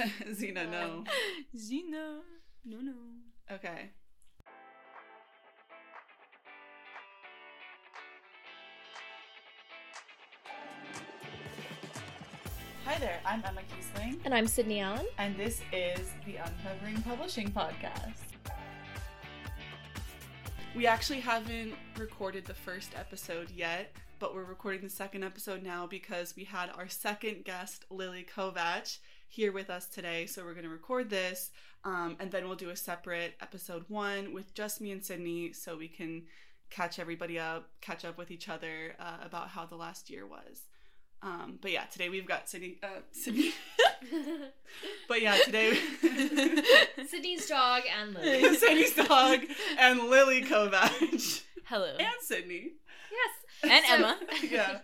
Xena, no. Xena. No, no. Okay. Hi there, I'm Emma Kiesling, And I'm Sydney Allen. and this is the Uncovering Publishing Podcast. We actually haven't recorded the first episode yet, but we're recording the second episode now because we had our second guest, Lily Kovacs, here with us today. So we're going to record this, um, and then we'll do a separate episode one with just me and Sydney so we can catch everybody up, catch up with each other uh, about how the last year was. Um, but yeah, today we've got Sydney. Uh, Sydney. but yeah, today Sydney's dog and Lily. Sydney's dog and Lily Kovacs Hello. and Sydney yes. And So- Emma. yeah.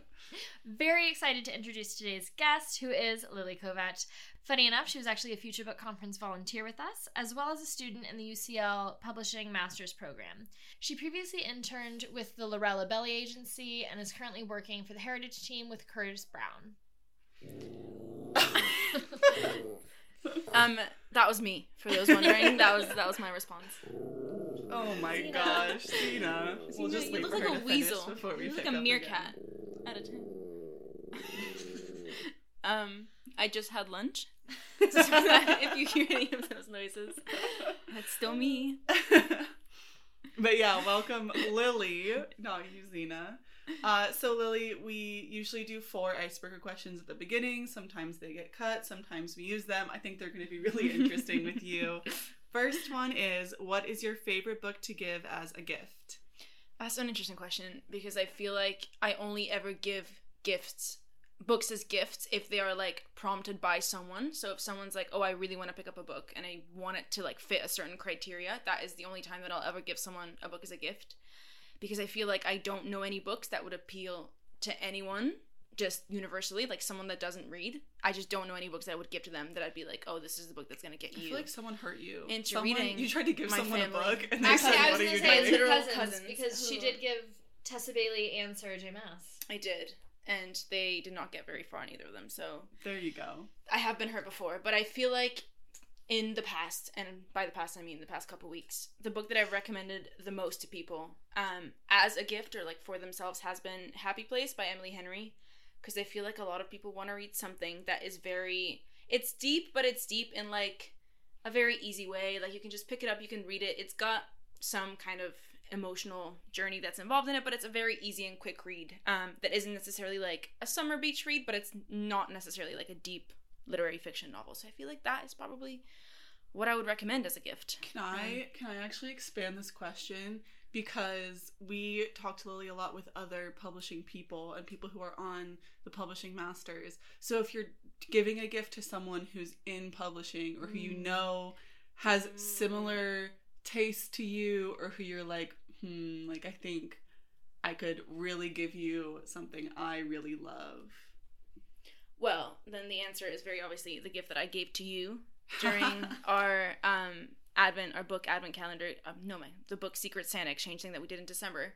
Very excited to introduce today's guest, who is Lily Kovacs. Funny enough, she was actually a Future Book Conference volunteer with us, as well as a student in the UCL Publishing Master's Program. She previously interned with the Lorella Belli Agency and is currently working for the Heritage Team with Curtis Brown. Um, that was me. For those wondering, that was that was my response. Oh my Xena. gosh, Xena. We'll just you look like a weasel. before we you look like a meerkat. again. Out of ten. um, I just had lunch. So if you hear any of those noises, that's still me. but yeah, welcome Lily, not you, Xena. Uh, so Lily, we usually do four icebreaker questions at the beginning. Sometimes they get cut, sometimes we use them. I think they're going to be really interesting with you. First one is, what is your favorite book to give as a gift? That's an interesting question because I feel like I only ever give gifts, books as gifts, if they are like prompted by someone. So if someone's like, "Oh, I really want to pick up a book and I want it to like fit a certain criteria," that is the only time that I'll ever give someone a book as a gift. Because I feel like I don't know any books that would appeal to anyone just universally, like someone that doesn't read. I just don't know any books that I would give to them that I'd be like, "Oh, this is the book that's gonna get I you." feel like someone hurt you. Into someone, reading You tried to give someone family. a book, and they Actually, said, I "What was are going you to say doing?" it's Literal her cousins, cousins because she did give Tessa Bailey and Sarah J. Maas. I did, and they did not get very far on either of them. So There you go. I have been hurt before, but I feel like in the past, and by the past I mean the past couple weeks, the book that I've recommended the most to people, um, as a gift or like for themselves, has been Happy Place by Emily Henry, because I feel like a lot of people want to read something that is very, it's deep, but it's deep in like a very easy way. Like you can just pick it up, you can read it. It's got some kind of emotional journey that's involved in it, but it's a very easy and quick read. Um, that isn't necessarily like a summer beach read, but it's not necessarily like a deep literary fiction novel. So I feel like that is probably what I would recommend as a gift. Can I can I actually expand this question because we talk to Lily a lot with other publishing people and people who are on the publishing masters. So if you're giving a gift to someone who's in publishing or who you Mm. know has Mm. similar taste to you or who you're like, hmm, like I think I could really give you something I really love. Well, then the answer is very obviously the gift that I gave to you during our um advent our book advent calendar um, no my the book secret santa exchange thing that we did in december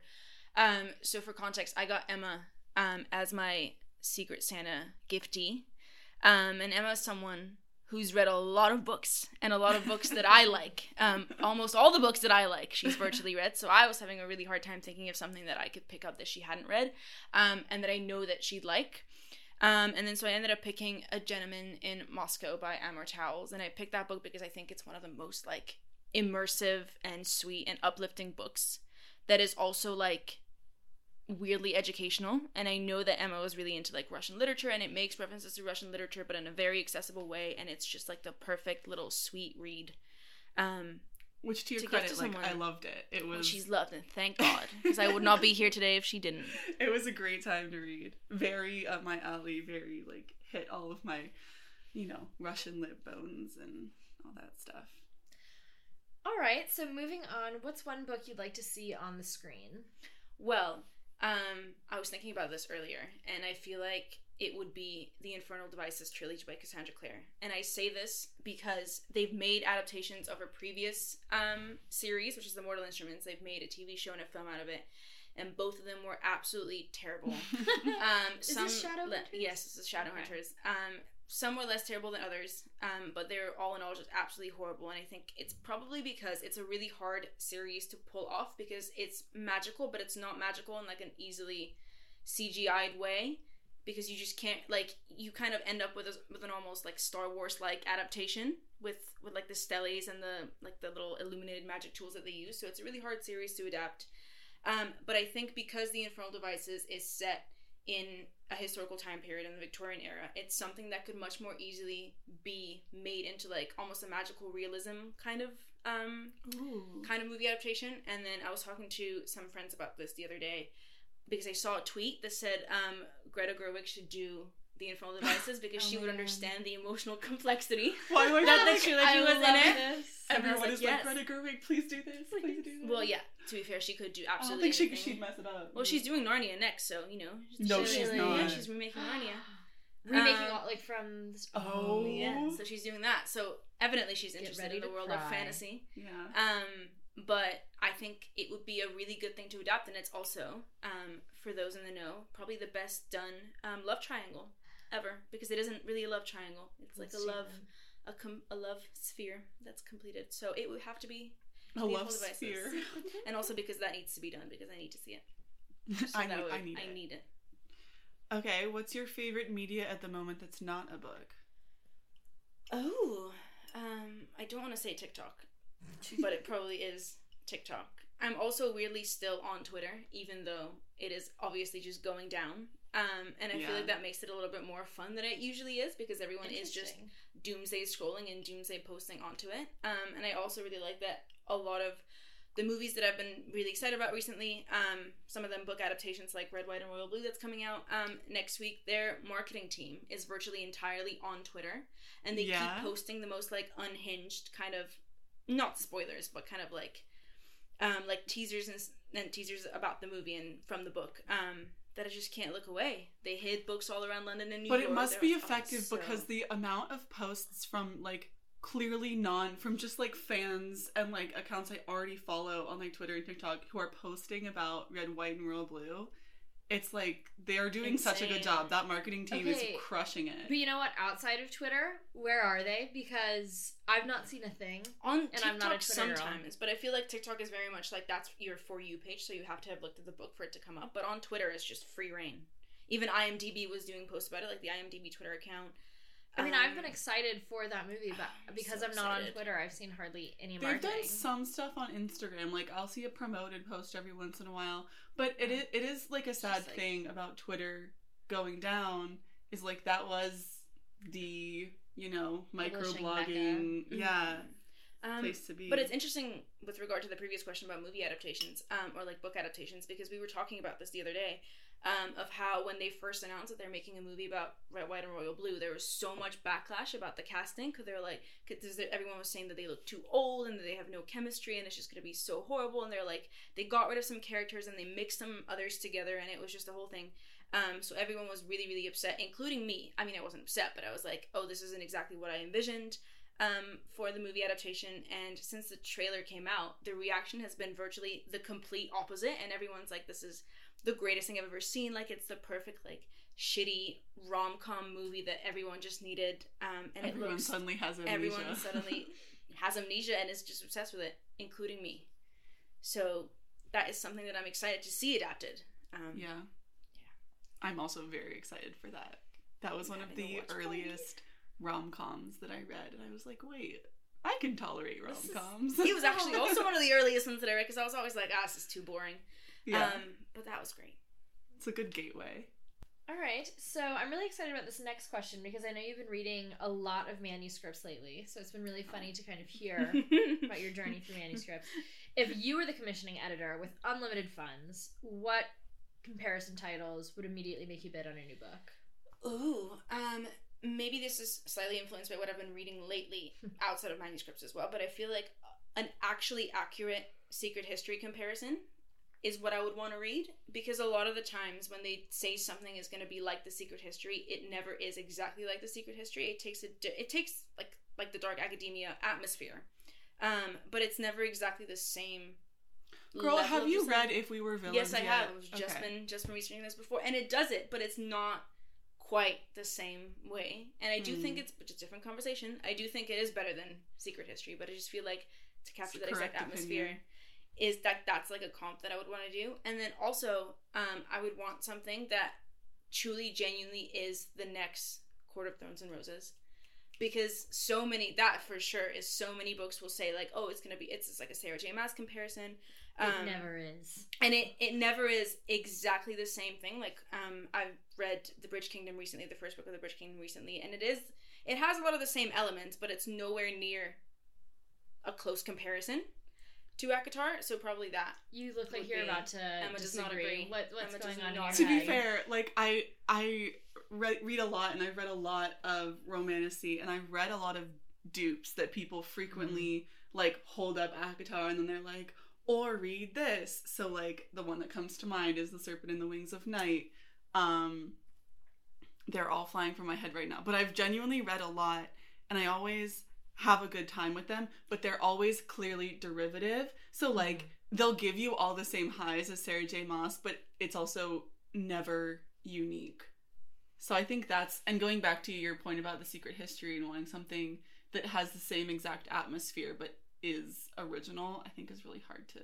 um so for context i got emma um as my secret santa giftee um and emma is someone who's read a lot of books and a lot of books that i like. Um almost all the books that i like she's virtually read. So i was having a really hard time thinking of something that i could pick up that she hadn't read um and that i know that she'd like. Um, and then so I ended up picking A Gentleman in Moscow by Amor Towles. And I picked that book because I think it's one of the most like immersive and sweet and uplifting books that is also like weirdly educational. And I know that Emma was really into like Russian literature and it makes references to Russian literature but in a very accessible way and it's just like the perfect little sweet read. Um Which to your To give to credit, like I loved it. It which was she's loved and thank God because I would not be here today if she didn't. it was a great time to read. Very up my alley. Very like hit all of my, you know, Russian lip bones and all that stuff. All right, so moving on, what's one book you'd like to see on the screen? Well, um, I was thinking about this earlier, and I feel like it would be the Infernal Devices trilogy by Cassandra Clare. And I say this because they've made adaptations of her previous um, series, which is The Mortal Instruments. They've made a TV show and a film out of it, and both of them were absolutely terrible. Um, Is this Shadowhunters? Yes, this is Shadowhunters. Um, some were less terrible than others, um, but they're all in all just absolutely horrible. And I think it's probably because it's a really hard series to pull off because it's magical, but it's not magical in like an easily CGI'd way. Because you just can't like you kind of end up with a, with an almost like Star Wars like adaptation with with like the steles and the like the little illuminated magic tools that they use. So it's a really hard series to adapt. Um, but I think because the Infernal Devices is set in a historical time period in the Victorian era, it's something that could much more easily be made into like almost a magical realism kind of um, Ooh. kind of movie adaptation. And then I was talking to some friends about this the other day because I saw a tweet that said um, Greta Gerwig should do the Infernal Devices because Oh she would God. understand the emotional complexity. Why do I That- feel that like she- that she I was in love it. this. And I was everyone like, is yes. like, Greta Gerwig, please do this, please do this. Well, yeah. To be fair, she could do absolutely. I don't think she, anything. she'd mess it up. Well, she's doing Narnia next, so you know. No, she's Yeah, not. she's remaking Narnia. Remaking Um, all like from. The, Oh. Yeah, so she's doing that. So evidently, she's interested in the world cry. of fantasy. Yeah. Um, but I think it would be a really good thing to adapt, and it's also, um, for those in the know, probably the best done um, love triangle ever because it isn't really a love triangle. It's like a love, a com- a love sphere that's completed. So it would have to be, A love sphere. and also because that needs to be done because I need to see it. So I, need, would- I need I it. need it. Okay, what's your favorite media at the moment that's not a book? Oh, um, I don't want to say TikTok, but it probably is TikTok. I'm also weirdly still on Twitter, even though it is obviously just going down. Um, and I Yeah. feel like that makes it a little bit more fun than it usually is because everyone is just doomsday scrolling and doomsday posting onto it. Um, and I also really like that a lot of the movies that I've been really excited about recently, um, some of them book adaptations like Red, White, and Royal Blue that's coming out um, next week, their marketing team is virtually entirely on Twitter. And they Yeah. keep posting the most like unhinged kind of, not spoilers, but kind of like, um, like teasers and, and teasers about the movie and from the book. Um, that I just can't look away. They hid books all around London and New but York. But it must be oh, effective so- because the amount of posts from like clearly non from just like fans and like accounts I already follow on like Twitter and TikTok who are posting about red, white, and royal blue. It's like they are doing such a good job. That marketing team Okay, is crushing it. But you know what? Outside of Twitter, where are they? Because I've not seen a thing. on And TikTok I'm not a Twitter girl. sometimes, but I feel like TikTok is very much like that's your for you page, so you have to have looked at the book for it to come up. But on Twitter, it's just free reign. Even IMDb was doing posts about it, like the IMDb Twitter account. I mean, Um, I've been excited for that movie, but I'm because so I'm not on. Twitter, I've seen hardly any They've marketing. done some stuff on Instagram. Like I'll see a promoted post every once in a while, but it is, it is like a sad like- thing about Twitter going down. Is like that was the you know Publishing microblogging, yeah, Um, place to be. But it's interesting with regard to the previous question about movie adaptations, um, or like book adaptations, because we were talking about this the other day, um, of how when they first announced that they're making a movie about Red, White, and Royal Blue, there was so much backlash about the casting because they're like, because everyone was saying that they look too old and that they have no chemistry and it's just gonna be so horrible. And they're like, they got rid of some characters and they mixed some others together, and it was just the whole thing. Um, so everyone was really, really upset, including me. I mean, I wasn't upset, but I was like, oh, this isn't exactly what I envisioned um, for the movie adaptation. And since the trailer came out, the reaction has been virtually the complete opposite. And everyone's like, this is the greatest thing I've ever seen. Like, it's the perfect, like, shitty rom com movie that everyone just needed. Um, and everyone looks, suddenly has amnesia. everyone suddenly has amnesia and is just obsessed with it, including me. So that is something that I'm excited to see adapted. Um, yeah, I'm also very excited for that. That was one of the earliest rom coms that I read, and I was like, wait, I can tolerate rom coms. He was actually also one of the earliest ones that I read because I was always like, ah, this is too boring. Yeah, Um, but that was great. it's a good gateway. All right, so I'm really excited about this next question because I know you've been reading a lot of manuscripts lately, so it's been really funny to kind of hear about your journey through manuscripts. If you were the commissioning editor with unlimited funds, what comparison titles would immediately make you bid on a new book? Ooh, um, maybe this is slightly influenced by what I've been reading lately outside of manuscripts as well, but I feel like an actually accurate secret history comparison is what I would want to read because a lot of the times when they say something is going to be like the secret history, it never is exactly like the secret history. It takes a it takes like like the dark academia atmosphere. Um, but it's never exactly the same. Girl, have you just, like- read If We Were Villains? Yes, I yet? have. I've just Okay. been just been researching this before, and it does it, but it's not quite the same way. And I do think Mm. it's is a different conversation. I do think it is better than Secret History, but I just feel like to capture that exact correct atmosphere opinion. Is that that's like a comp that I would want to do. And then also, um, I would want something that truly genuinely is the next Court of Thorns and Roses. Because so many that for sure is so many books will say like, oh, it's gonna be it's, it's like a Sarah J. Maas comparison. it Um, never is. and it it never is exactly the same thing like um i've read the bridge kingdom recently the first book of the bridge kingdom recently and it is it has a lot of the same elements but it's nowhere near a close comparison to ACOTAR so probably that You look like you're be- about to Emma does not agree. What, what's Emma does going on not here? to be Meg? fair, like I I read, read a lot and I've read a lot of romantasy and I've read a lot of dupes that people frequently like hold up ACOTAR and then they're like, or read this. So like the one that comes to mind is The Serpent and the Wings of Night. Um they're all flying from my head right now. But I've genuinely read a lot and I always have a good time with them, but they're always clearly derivative. So mm-hmm. like they'll give you all the same highs as Sarah J. Maas, but it's also never unique. So I think that's and going back to your point about the secret history and wanting something that has the same exact atmosphere but is original, I think is really hard to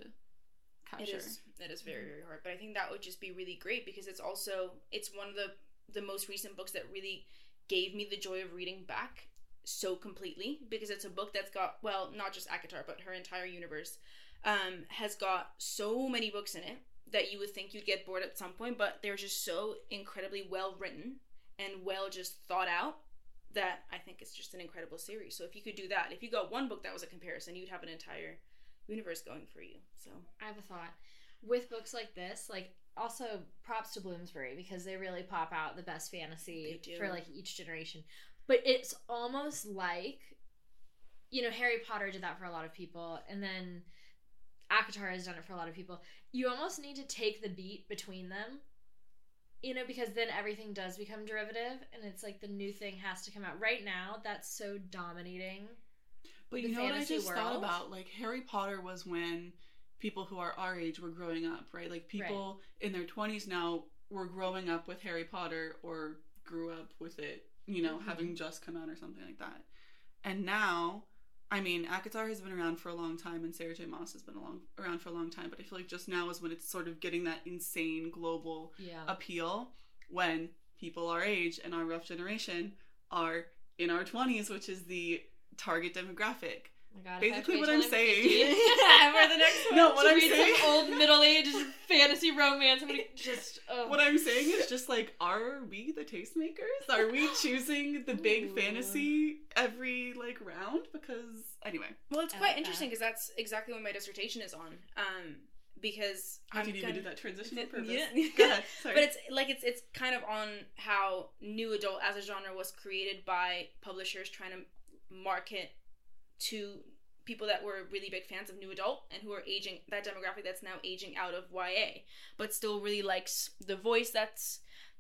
capture. It is. It is very mm-hmm. very hard, but I think that would just be really great because it's also it's one of the the most recent books that really gave me the joy of reading back so completely because it's a book that's got well not just ACOTAR but her entire universe um, has got so many books in it that you would think you'd get bored at some point, but they're just so incredibly well written and well just thought out that I think it's just an incredible series. So if you could do that, if you got one book that was a comparison, you'd have an entire universe going for you. So I have a thought. With books like this, like also props to Bloomsbury because they really pop out the best fantasy for like each generation. But it's almost like you know, Harry Potter did that for a lot of people and then ACOTAR has done it for a lot of people. You almost need to take the beat between them. You know, because then everything does become derivative and it's like the new thing has to come out. Right now, that's so dominating. But you know what I just thought about? Like Harry Potter was when people who are our age were growing up, right? Like people in their 20s now were growing up with Harry Potter or grew up with it, you know, Mhm. having just come out or something like that. And now, I mean, ACOTAR has been around for a long time and Sarah J. Maas has been along, around for a long time, but I feel like just now is when it's sort of getting that insane global Yeah. appeal when people our age and our rough generation are in our 20s, which is the target demographic. Oh my God, I Basically have what to I'm saying. 50 We're the next No, to what I'm read saying. old middle aged fantasy romance. I'm gonna just oh. What I'm saying is just like, are we the tastemakers? Are we choosing the big Ooh. fantasy every like round? Because anyway, Well, it's I quite like interesting because that's exactly what my dissertation is on. Um, because I'm did you even do that transition on Th- purpose? yeah. Go ahead. Sorry. But it's like it's it's kind of on how new adult as a genre was created by publishers trying to market to people that were really big fans of new adult and who are aging that demographic that's now aging out of YA, but still really likes the voice that's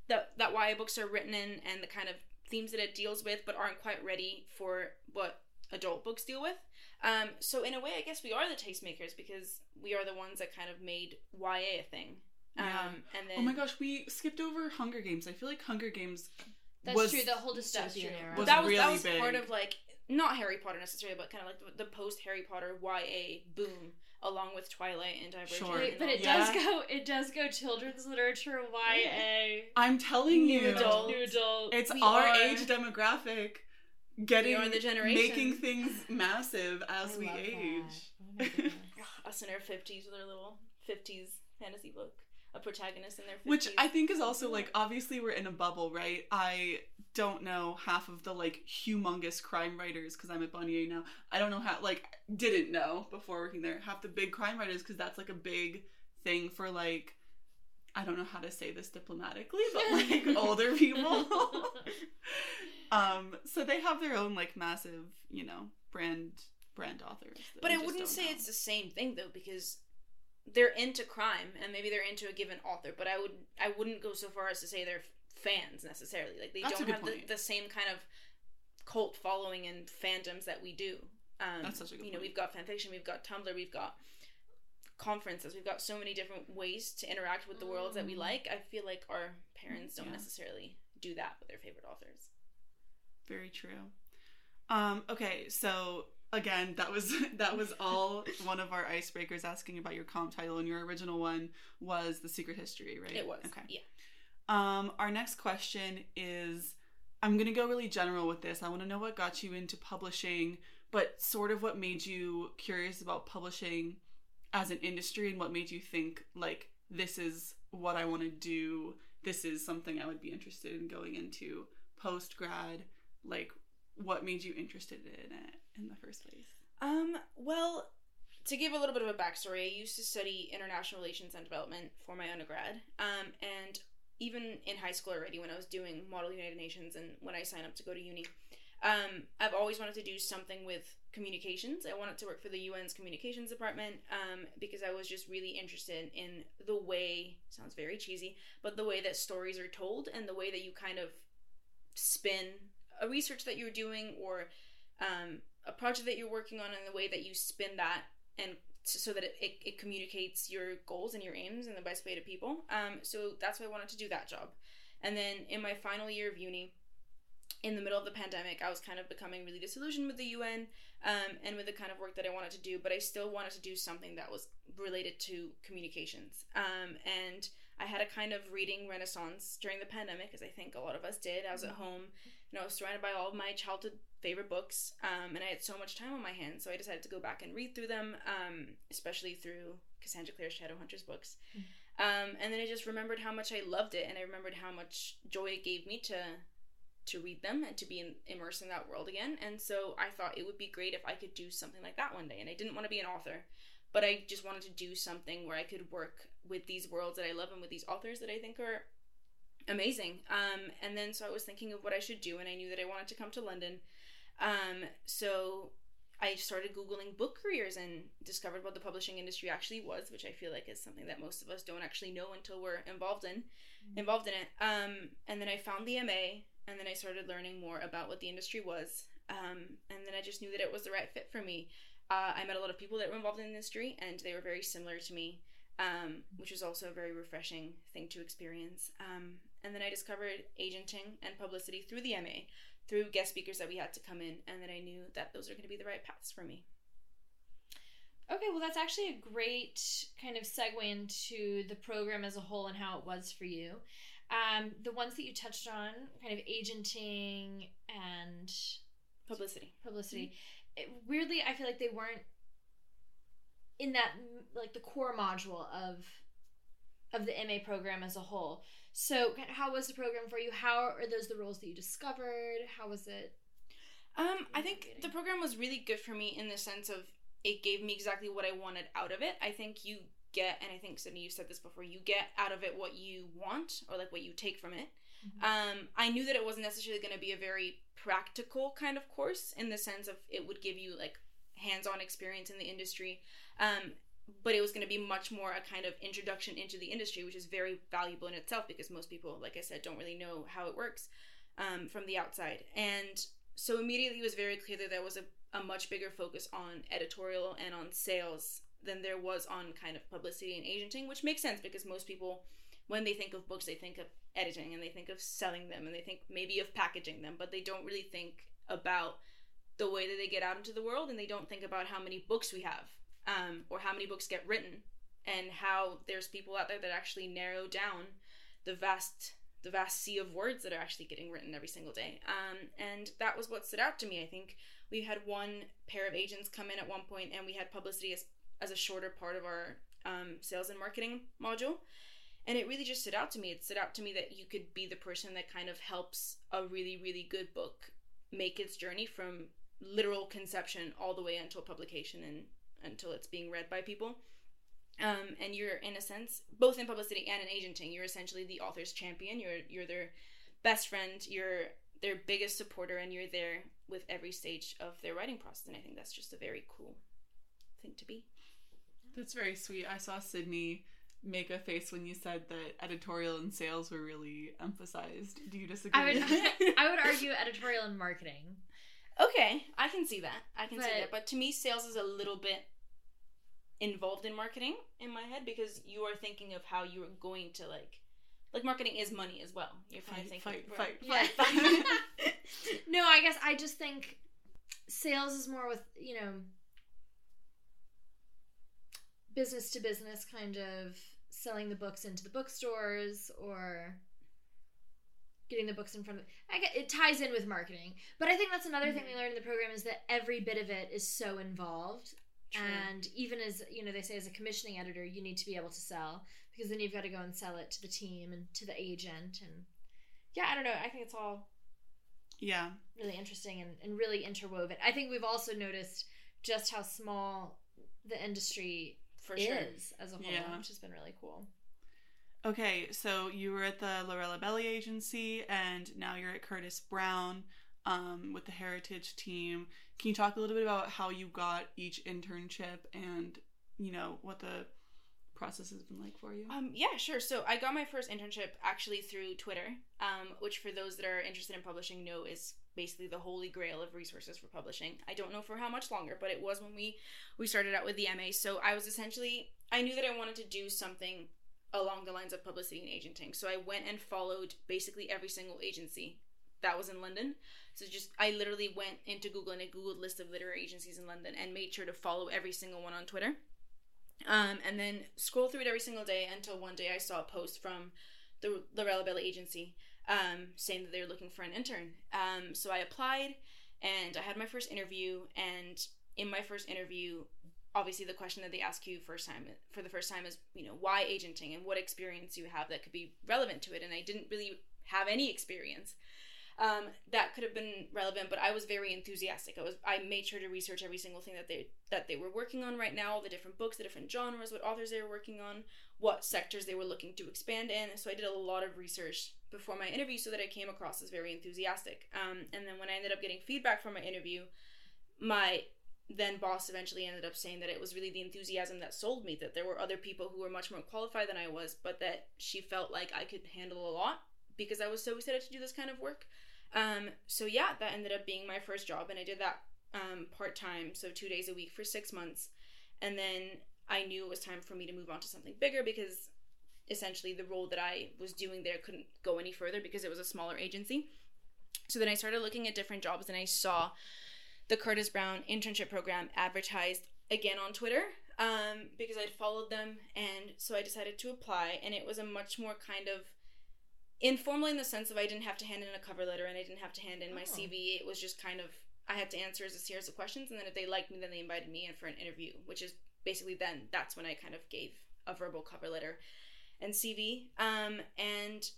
that that YA books are written in and the kind of themes that it deals with, but aren't quite ready for what adult books deal with. Um, so in a way, I guess we are the tastemakers because we are the ones that kind of made YA a thing. Um, and then oh my gosh, we skipped over Hunger Games. I feel like Hunger Games That's was true. The whole dystopian era. Was that was that really was part of like not Harry Potter necessarily, but kind of like the, the post Harry Potter YA boom, along with Twilight and Divergent. Sure. Wait, but it that. does go. It does go children's literature YA. I'm telling New you, adult. New adult. it's We our are- age demographic getting the generation. making things massive as I we age. Oh us in our fifties with our little fifties fantasy book, a protagonist in their 50s. Which I think is also like obviously we're in a bubble, right? I don't know half of the like humongous crime writers because I'm at Bonnier now. I don't know how like didn't know before working there half the big crime writers because that's like a big thing for like I don't know how to say this diplomatically, but like older people. um, so they have their own like massive, you know, brand brand authors. But I wouldn't say know. it's the same thing though, because they're into crime and maybe they're into a given author. But I would I wouldn't go so far as to say they're fans necessarily. Like they That's don't have the, the same kind of cult following and fandoms that we do. Um, That's such a good You know, point. we've got fanfiction, we've got Tumblr, we've got conferences, we've got so many different ways to interact with the worlds that we Mm. like. I feel like our parents don't Yeah. necessarily do that with their favorite authors. Very true. Um, okay, so again, that was that was all one of our icebreakers asking about your comp title, and your original one was the Secret History, right? It was. Okay. Yeah. Um, our next question is I'm gonna go really general with this. I want to know what got you into publishing, but sort of what made you curious about publishing as an industry, and what made you think like this is what I want to do. This is something I would be interested in going into post grad. Like, what made you interested in it in the first place? Um, well, to give a little bit of a backstory, I used to study international relations and development for my undergrad. Um, and even in high school already, when I was doing Model United Nations and when I signed up to go to uni, um, I've always wanted to do something with communications. I wanted to work for the UN's communications department um, because I was just really interested in the way, sounds very cheesy, but the way that stories are told and the way that you kind of spin a research that you're doing or um, a project that you're working on and the way that you spin that and so that it, it, it, communicates your goals and your aims in the best way to people. Um, so that's why I wanted to do that job. And then in my final year of uni, in the middle of the pandemic, I was kind of becoming really disillusioned with the UN um, and with the kind of work that I wanted to do, but I still wanted to do something that was related to communications. Um, and I had a kind of reading renaissance during the pandemic, as I think a lot of us did. I was at mm-hmm. home, and I was surrounded by all of my childhood favorite books, um, and I had so much time on my hands, so I decided to go back and read through them, um, especially through Cassandra Clare Shadowhunters books. Mm-hmm. Um, and then I just remembered how much I loved it, and I remembered how much joy it gave me to to read them and to be in, immersed in that world again. And so I thought it would be great if I could do something like that one day. And I didn't want to be an author, but I just wanted to do something where I could work with these worlds that I love and with these authors that I think are amazing. Um, and then so I was thinking of what I should do, and I knew that I wanted to come to London. Um, so I started Googling book careers and discovered what the publishing industry actually was, which I feel like is something that most of us don't actually know until we're involved in mm-hmm. involved in it. Um, and then I found the MA, and then I started learning more about what the industry was. Um, and then I just knew that it was the right fit for me. Uh, I met a lot of people that were involved in the industry, and they were very similar to me, um, which was also a very refreshing thing to experience. Um, and then I discovered agenting and publicity through the MA, through guest speakers that we had to come in, and then I knew that those are going to be the right paths for me. Okay, well, that's actually a great kind of segue into the program as a whole and how it was for you. Um, the ones that you touched on, kind of agenting and publicity. Publicity. Mm-hmm it, weirdly, I feel like they weren't in that like the core module of of the MA program as a whole. So, how was the program for you? How are those the roles that you discovered? How was it? Um, I think the program was really good for me in the sense of it gave me exactly what I wanted out of it. I think you get, and I think Sydney, you said this before, you get out of it what you want or like what you take from it. Mm-hmm. Um, I knew that it wasn't necessarily going to be a very practical kind of course in the sense of it would give you like hands-on experience in the industry um, but it was going to be much more a kind of introduction into the industry which is very valuable in itself because most people like i said don't really know how it works um, from the outside. And so immediately it was very clear that there was a, a much bigger focus on editorial and on sales than there was on kind of publicity and agenting which makes sense because most people when they think of books they think of editing and they think of selling them and they think maybe of packaging them, but they don't really think about the way that they get out into the world and they don't think about how many books we have um, or how many books get written and how there's people out there that actually narrow down the vast the vast sea of words that are actually getting written every single day. Um, and that was what stood out to me. I think we had one pair of agents come in at one point and we had publicity as, as a shorter part of our um, sales and marketing module. And it really just stood out to me. It stood out to me that you could be the person that kind of helps a really really good book make its journey from literal conception all the way until publication and until it's being read by people um, and you're in a sense both in publicity and in agenting you're essentially the author's champion you're you're their best friend you're their biggest supporter and you're there with every stage of their writing process and i think that's just a very cool thing to be that's very sweet i saw sydney make a face when you said that editorial and sales were really emphasized. Do you disagree? I would, I would argue editorial and marketing. Okay, I can see that. I can but, see that. But to me, sales is a little bit involved in marketing in my head because you are thinking of how you are going to like like marketing is money as well. You're kind of Fight, thinking fight, right. fight, Yeah. fight. no, I guess I just think sales is more with, you know, business to business kind of selling the books into the bookstores or getting the books in front of I get it ties in with marketing. But I think that's another thing we mm-hmm. learned in the program is that every bit of it is so involved. True. And even as you know, they say as a commissioning editor, you need to be able to sell because then you've got to go and sell it to the team and to the agent and yeah, I don't know. I think it's all Yeah. really interesting and, and really interwoven. I think we've also noticed just how small the industry for is sure. as a whole, Yeah. which has been really cool. Okay, so you were at the Lorella Belli agency and now you're at Curtis Brown um, with the Heritage team. Can you talk a little bit about how you got each internship and, you know, what the process has been like for you? Um, yeah, sure. So I got my first internship actually through Twitter, um, which for those that are interested in publishing know is basically the holy grail of resources for publishing. I don't know for how much longer, but it was when we we started out with the MA. So I was essentially I knew that I wanted to do something along the lines of publicity and agenting. So I went and followed basically every single agency that was in London. So just I literally went into Google and I googled list of literary agencies in London and made sure to follow every single one on Twitter. Um, and then scroll through it every single day until one day I saw a post from the Lorella Belli agency um, saying that they're looking for an intern. Um, so I applied and I had my first interview. And in my first interview, obviously the question that they ask you first time for the first time is, you know, why agenting and what experience you have that could be relevant to it. And I didn't really have any experience um, that could have been relevant, but I was very enthusiastic. I was I made sure to research every single thing that they that they were working on right now, all the different books, the different genres, what authors they were working on, what sectors they were looking to expand in. So I did a lot of research before my interview so that I came across as very enthusiastic. Um, and then when I ended up getting feedback from my interview, my then boss eventually ended up saying that it was really the enthusiasm that sold me that there were other people who were much more qualified than I was, but that she felt like I could handle a lot because I was so excited to do this kind of work. Um, so yeah, that ended up being my first job, and I did that um, part time, so two days a week for six months, and then I knew it was time for me to move on to something bigger because essentially the role that I was doing there couldn't go any further because it was a smaller agency. So then I started looking at different jobs, and I saw the Curtis Brown internship program advertised again on Twitter um, because I'd followed them, and so I decided to apply, and it was a much more kind of informal in the sense of I didn't have to hand in a cover letter and I didn't have to hand in my Oh. CV. It was just kind of I had to answer as a series of questions, and then if they liked me, then they invited me in for an interview, which is basically then that's when I kind of gave a verbal cover letter and CV. Um, and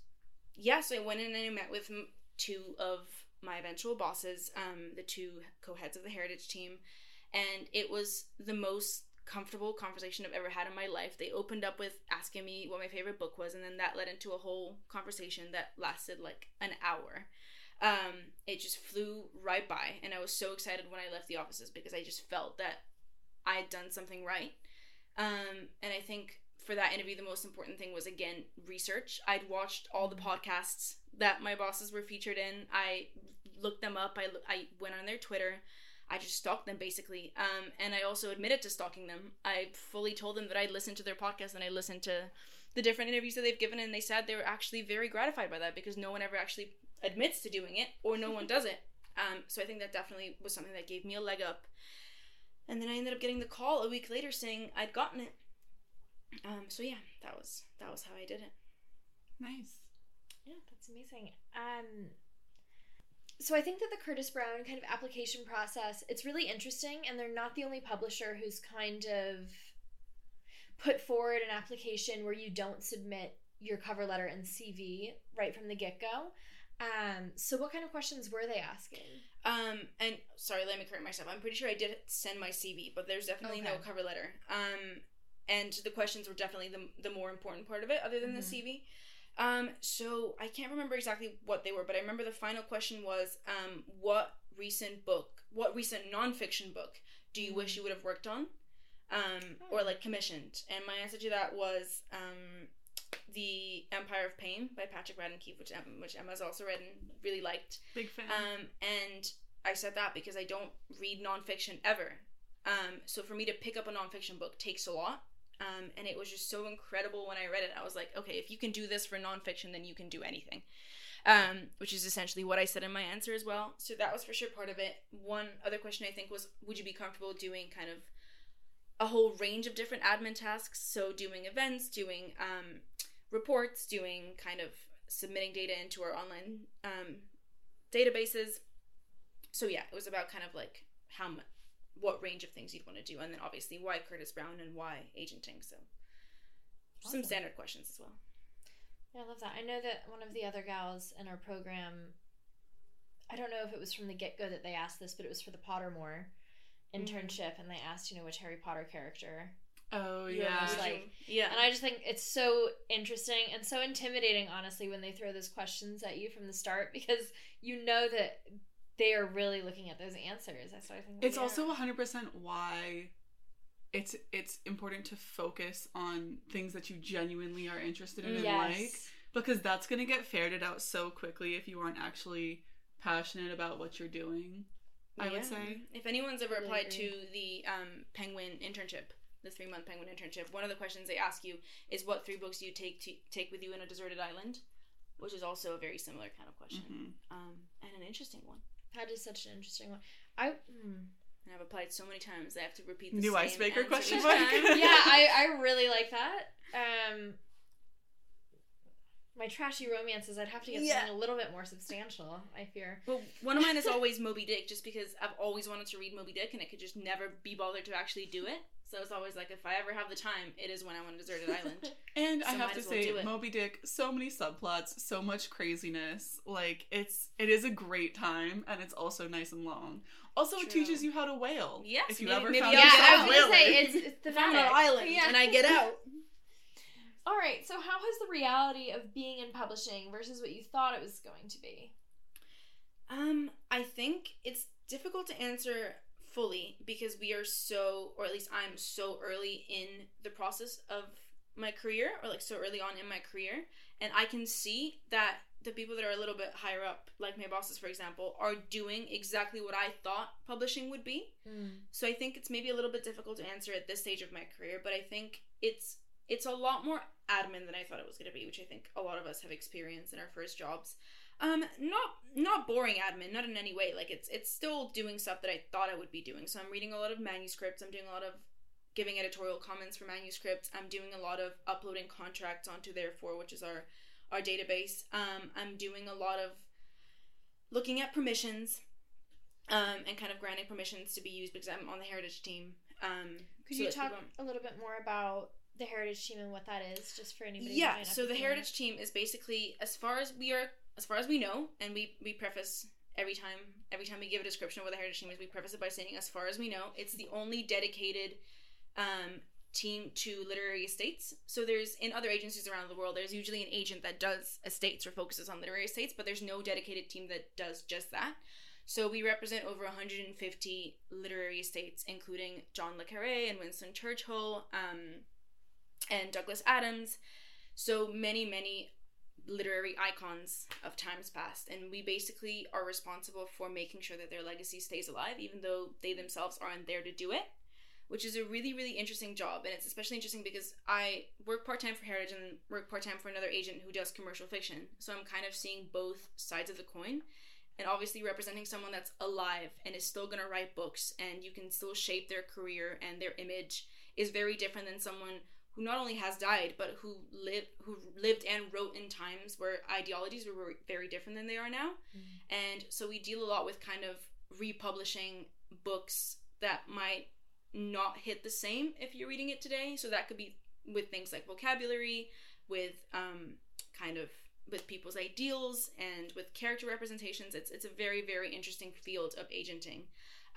yeah, so I went in and I met with two of my eventual bosses, um, the two co-heads of the heritage team, and it was the most comfortable conversation I've ever had in my life. They opened up with asking me what my favorite book was, and then that led into a whole conversation that lasted like an hour. Um, it just flew right by, and I was so excited when I left the offices because I just felt that I had done something right. Um, and I think for that interview, the most important thing was again research. I'd watched all the podcasts that my bosses were featured in. I looked them up. I I went on their Twitter. I just stalked them basically. Um, and I also admitted to stalking them. I fully told them that I listened to their podcast and I listened to the different interviews that they've given, and they said they were actually very gratified by that because no one ever actually admits to doing it or no one does it. Um, so I think that definitely was something that gave me a leg up. And then I ended up getting the call a week later saying I'd gotten it. Um, so yeah, that was that was how I did it. Nice. Yeah, that's amazing. Um, so I think that the Curtis Brown kind of application process, it's really interesting, and they're not the only publisher who's kind of put forward an application where you don't submit your cover letter and CV right from the get go. Um, so what kind of questions were they asking? Um, and sorry, let me correct myself. I'm pretty sure I did send my CV, but there's definitely no cover letter. Um, and the questions were definitely the, the more important part of it, other than Mhm. the CV. Um, so I can't remember exactly what they were, but I remember the final question was, um, what recent book, what recent nonfiction book do you wish you would have worked on, um, or Oh. like commissioned? And my answer to that was, um, the Empire of Pain by Patrick Radden Keefe, which Em- which Emma's also read and really liked. Big fan. Um, and I said that because I don't read nonfiction ever. Um, so for me to pick up a nonfiction book takes a lot. Um, and it was just so incredible when I read it. I was like, okay, if you can do this for nonfiction, then you can do anything. Um, which is essentially what I said in my answer as well. So that was for sure part of it. One other question I think was, would you be comfortable doing kind of a whole range of different admin tasks? So doing events, doing um, reports, doing kind of submitting data into our online um, databases. So yeah, it was about kind of like how much, what range of things you'd want to do, and then obviously why Curtis Brown and why agenting. So some standard questions as well. Yeah, I love that. I know that one of the other gals in our program, I don't know if it was from the get go that they asked this, but it was for the Pottermore mm-hmm. internship, and they asked, you know, which Harry Potter character. Oh yeah. almost like- yeah, And I just think it's so interesting and so intimidating, honestly, when they throw those questions at you from the start because you know that they are really looking at those answers. That's what I think. It's yeah. also 100% why it's it's important to focus on things that you genuinely are interested in and like because that's going to get ferreted out so quickly if you aren't actually passionate about what you're doing. I would say. If anyone's ever Really applied to the um, Penguin internship, the three month Penguin internship, one of the questions they ask you is what three books do you take to take with you in a deserted island, which is also a very similar kind of question Mhm. um, and an interesting one. That is such an interesting one. I hmm. And I've applied so many times I have to repeat the New same icebreaker question mark? yeah, I, I really like that. Um, my trashy romances, I'd have to get Yeah. something a little bit more substantial. I fear. Well, one of mine is always Moby Dick, just because I've always wanted to read Moby Dick and I could just never be bothered to actually do it. So it's always like, if I ever have the time, it is when I'm on a deserted island. And I have to as well say. Moby Dick, so many subplots, so much craziness. Like it's it is a great time, and it's also nice and long. Also, it teaches you how to whale. Yes, if you maybe- ever maybe found I'll yeah, yourself I was gonna say it's it's If I'm an island Yeah. and I get out. All right. So, how has the reality of being in publishing versus what you thought it was going to be? Um, I think it's difficult to answer fully because we are so, or at least I'm so early in the process of my career, or like so early on in my career, and I can see that the people that are a little bit higher up, like my bosses, for example, are doing exactly what I thought publishing would be. Hmm. So I think it's maybe a little bit difficult to answer at this stage of my career, but I think it's it's a lot more admin than I thought it was going to be, which I think a lot of us have experienced in our first jobs. Um, not not boring admin, not in any way. Like it's it's still doing stuff that I thought I would be doing. So I'm reading a lot of manuscripts. I'm doing a lot of giving editorial comments for manuscripts. I'm doing a lot of uploading contracts onto Therefore, which is our our database. Um, I'm doing a lot of looking at permissions um, and kind of granting permissions to be used because I'm on the heritage team. Um, Could so you talk a little bit more about the heritage team and what that is, just for anybody? yeah so the heritage team is basically as far as we are as far as we know and we we preface every time every time we give a description of what the heritage team is we preface it by saying as far as we know it's the only dedicated um, team to literary estates so there's in other agencies around the world there's usually an agent that does estates or focuses on literary estates but there's no dedicated team that does just that so we represent over 150 literary estates including john le carre and winston churchill um, and Douglas Adams. So many, many literary icons of times past. And we basically are responsible for making sure that their legacy stays alive, even though they themselves aren't there to do it. Which is a really, really interesting job. And it's especially interesting because I work part time for Heritage and work part time for another agent who does commercial fiction. So I'm kind of seeing both sides of the coin. And obviously, representing someone that's alive and is still going to write books and you can still shape their career and their image is very different than someone who not only has died but who lived who lived and wrote in times where ideologies were very different than they are now. And so we deal a lot with kind of republishing books that might not hit the same if you're reading it today. So that could be with things like vocabulary with um, kind of with people's ideals and with character representations. It's it's a very very interesting field of agenting.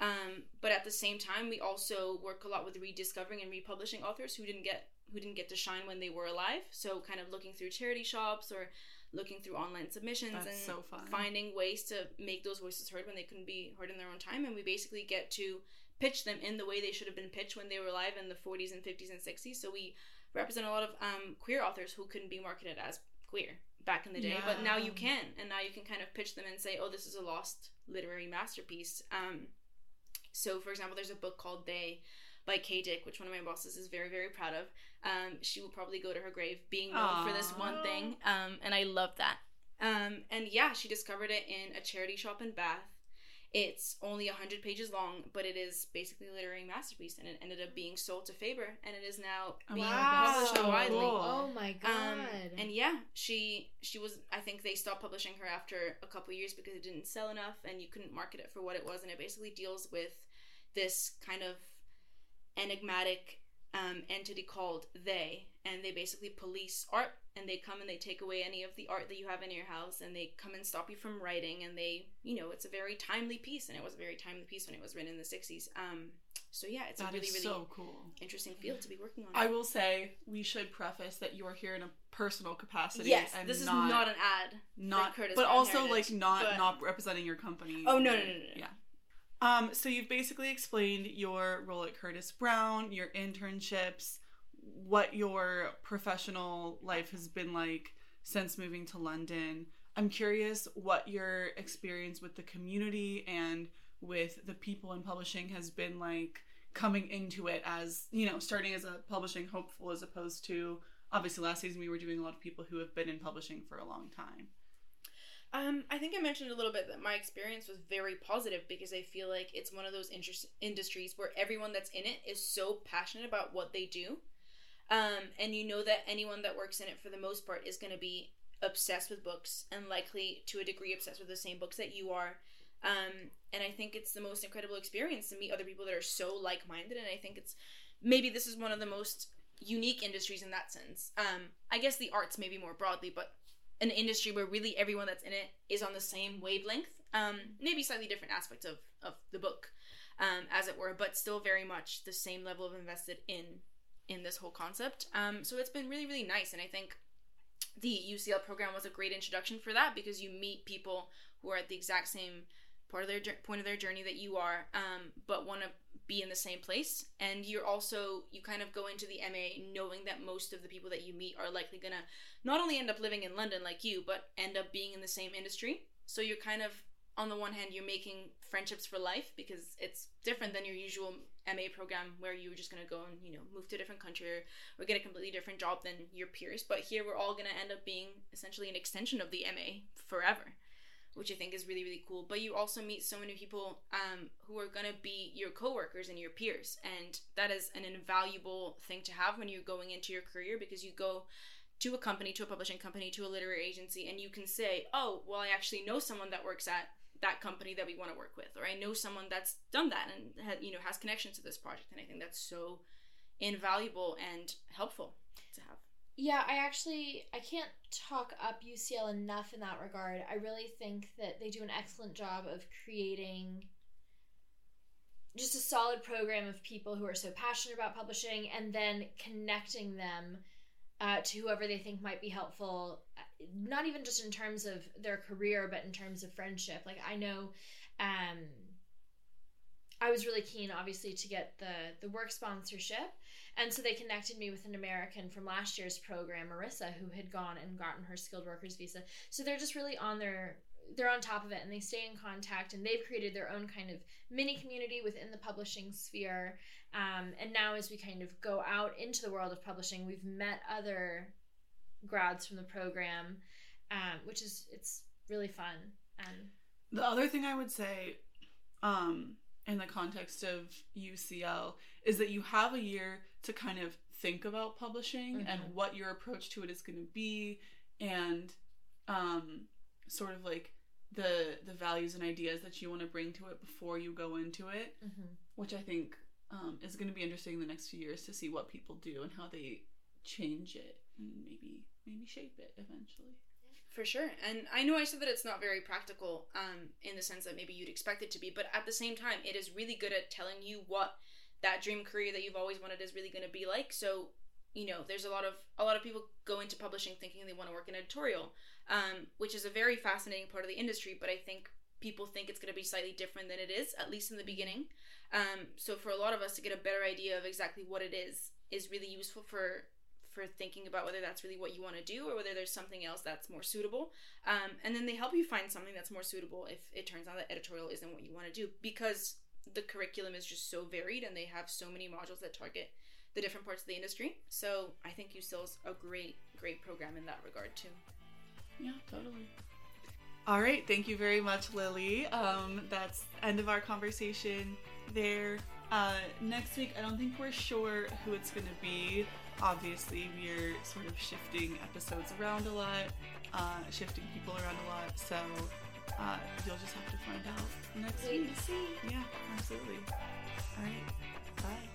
Um, but at the same time we also work a lot with rediscovering and republishing authors who didn't get who didn't get to shine when they were alive. So kind of looking through charity shops or looking through online submissions That's and so finding ways to make those voices heard when they couldn't be heard in their own time. And we basically get to pitch them in the way they should have been pitched when they were alive in the 40s and 50s and 60s so we represent a lot of um, queer authors who couldn't be marketed as queer back in the day but now you can. And now you can kind of pitch them and say oh this is a lost literary masterpiece. Um, so for example there's a book called they by Kay Dick, which one of my bosses is very, very proud of. Um, she will probably go to her grave being known for this one thing. Um, and I love that. Um, and yeah, she discovered it in a charity shop in Bath. It's only 100 pages long, but it is basically a literary masterpiece, and it ended up being sold to Faber, and it is now Oh, being wow. published so widely. cool. Oh my god. Um, and yeah, she she was. I think they stopped publishing her after a couple years because it didn't sell enough, and you couldn't market it for what it was. And it basically deals with this kind of enigmatic um, entity called they, and they basically police art, and they come and they take away any of the art that you have in your house, and they come and stop you from writing, and they, you know, it's a very timely piece, and it was a very timely piece when it was written in the '60s. Um, so yeah, it's That a really really so cool. interesting field to be working on. I will say we should preface that you are here in a personal capacity. yes, and this is not, not an ad. not, Curtis but also Heritage, like not but- not representing your company. Oh, no, no, no, no, no. Yeah. Um. So you've basically explained your role at Curtis Brown, your internships, what your professional life has been like since moving to London. I'm curious what your experience with the community and with the people in publishing has been like coming into it as you know starting as a publishing hopeful as opposed to obviously last season we were doing a lot of people who have been in publishing for a long time Um, I think I mentioned a little bit that my experience was very positive because I feel like it's one of those industries where everyone that's in it is so passionate about what they do. Um, and you know that anyone that works in it for the most part is going to be obsessed with books and likely to a degree obsessed with the same books that you are. Um, and I think it's the most incredible experience to meet other people that are so like minded. And I think it's maybe this is one of the most unique industries in that sense. Um, I guess the arts maybe more broadly, but an industry where really everyone that's in it is on the same wavelength. Um, maybe slightly different aspects of, of the book, um, as it were, but still very much the same level of invested in in this whole concept. Um, so it's been really really nice, and I think the UCL program was a great introduction for that because you meet people who are at the exact same part of their point of their journey that you are, um, but want to be in the same place. And you're also you kind of go into the MA knowing that most of the people that you meet are likely gonna not only end up living in London like you, but end up being in the same industry. So you're kind of on the one hand you're making friendships for life because it's different than your usual MA program where you're just gonna go and you know move to a different country or, or get a completely different job than your peers. But here we're all gonna end up being essentially an extension of the MA forever, which I think is really really cool. But you also meet so many people um, who are gonna be your coworkers and your peers, and that is an invaluable thing to have when you're going into your career because you go to a company, to a publishing company, to a literary agency, and you can say, oh, well, I actually know someone that works at that company that we want to work with, or I know someone that's done that and you know has connections to this project, and I think that's so invaluable and helpful to have. Yeah, I actually I can't talk up UCL enough in that regard. I really think that they do an excellent job of creating just a solid program of people who are so passionate about publishing and then connecting them uh, to whoever they think might be helpful uh, not even just in terms of their career but in terms of friendship like i know um, i was really keen obviously to get the the work sponsorship and so they connected me with an American from last year's program, Marissa, who had gone and gotten her skilled workers visa. So they're just really on their they're on top of it and they stay in contact and they've created their own kind of mini community within the publishing sphere. Um, and now as we kind of go out into the world of publishing, we've met other grads from the program, um, which is it's really fun. And The other thing I would say, um, in the context of UCL, is that you have a year to kind of think about publishing and Mhm. what your approach to it is going to be, and um, sort of like the the values and ideas that you want to bring to it before you go into it, which I think um, is going to be interesting in the next few years to see what people do and how they change it and maybe maybe shape it eventually. For sure. And I know I said that it's not very practical um, in the sense that maybe you'd expect it to be, but at the same time, it is really good at telling you what that dream career that you've always wanted is really going to be like. So, you know, there's a lot of a lot of people go into publishing thinking they want to work in editorial, um, which is a very fascinating part of the industry. But I think people think it's going to be slightly different than it is, at least in the beginning. Um, so for a lot of us to get a better idea of exactly what it is is really useful for for thinking about whether that's really what you want to do or whether there's something else that's more suitable. Um, and then they help you find something that's more suitable if it turns out that editorial isn't what you want to do. Because the curriculum is just so varied and they have so many modules that target the different parts of the industry. So I think UCL's a great, great program in that regard too. Yeah, totally. All right, thank you very much, Lily. Um, that's end of our conversation there. Uh, next week, I don't think we're sure who it's going to be. Obviously, we're sort of shifting episodes around a lot, uh, shifting people around a lot. So uh, you'll just have to find out next Wait week. and see. Yeah, absolutely. All right. Bye.